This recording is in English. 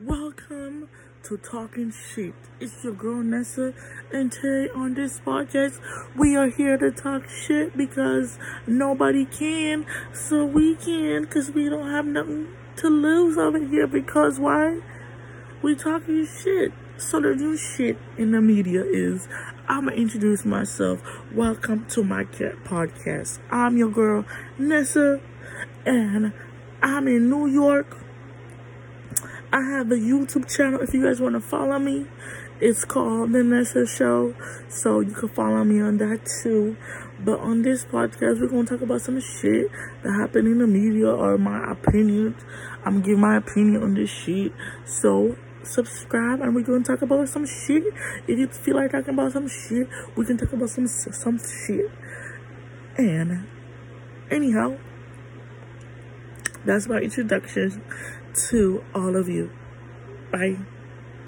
Welcome to Talking Shit. It's your girl Nessa, and today on this podcast, we are here to talk shit because nobody can, so we can because we don't have nothing to lose over here. Because why? We talking shit. So the new shit in the media is I'ma introduce myself. Welcome to my cat podcast. I'm your girl Nessa, and I'm in New York. I have a YouTube channel if you guys want to follow me. It's called The Nessa Show. So you can follow me on that too. But on this podcast, we're going to talk about some shit that happened in the media or my opinions. I'm giving my opinion on this shit. So subscribe and we're going to talk about some shit. If you feel like talking about some shit, we can talk about some, some shit. And anyhow, that's my introduction to all of you. Bye.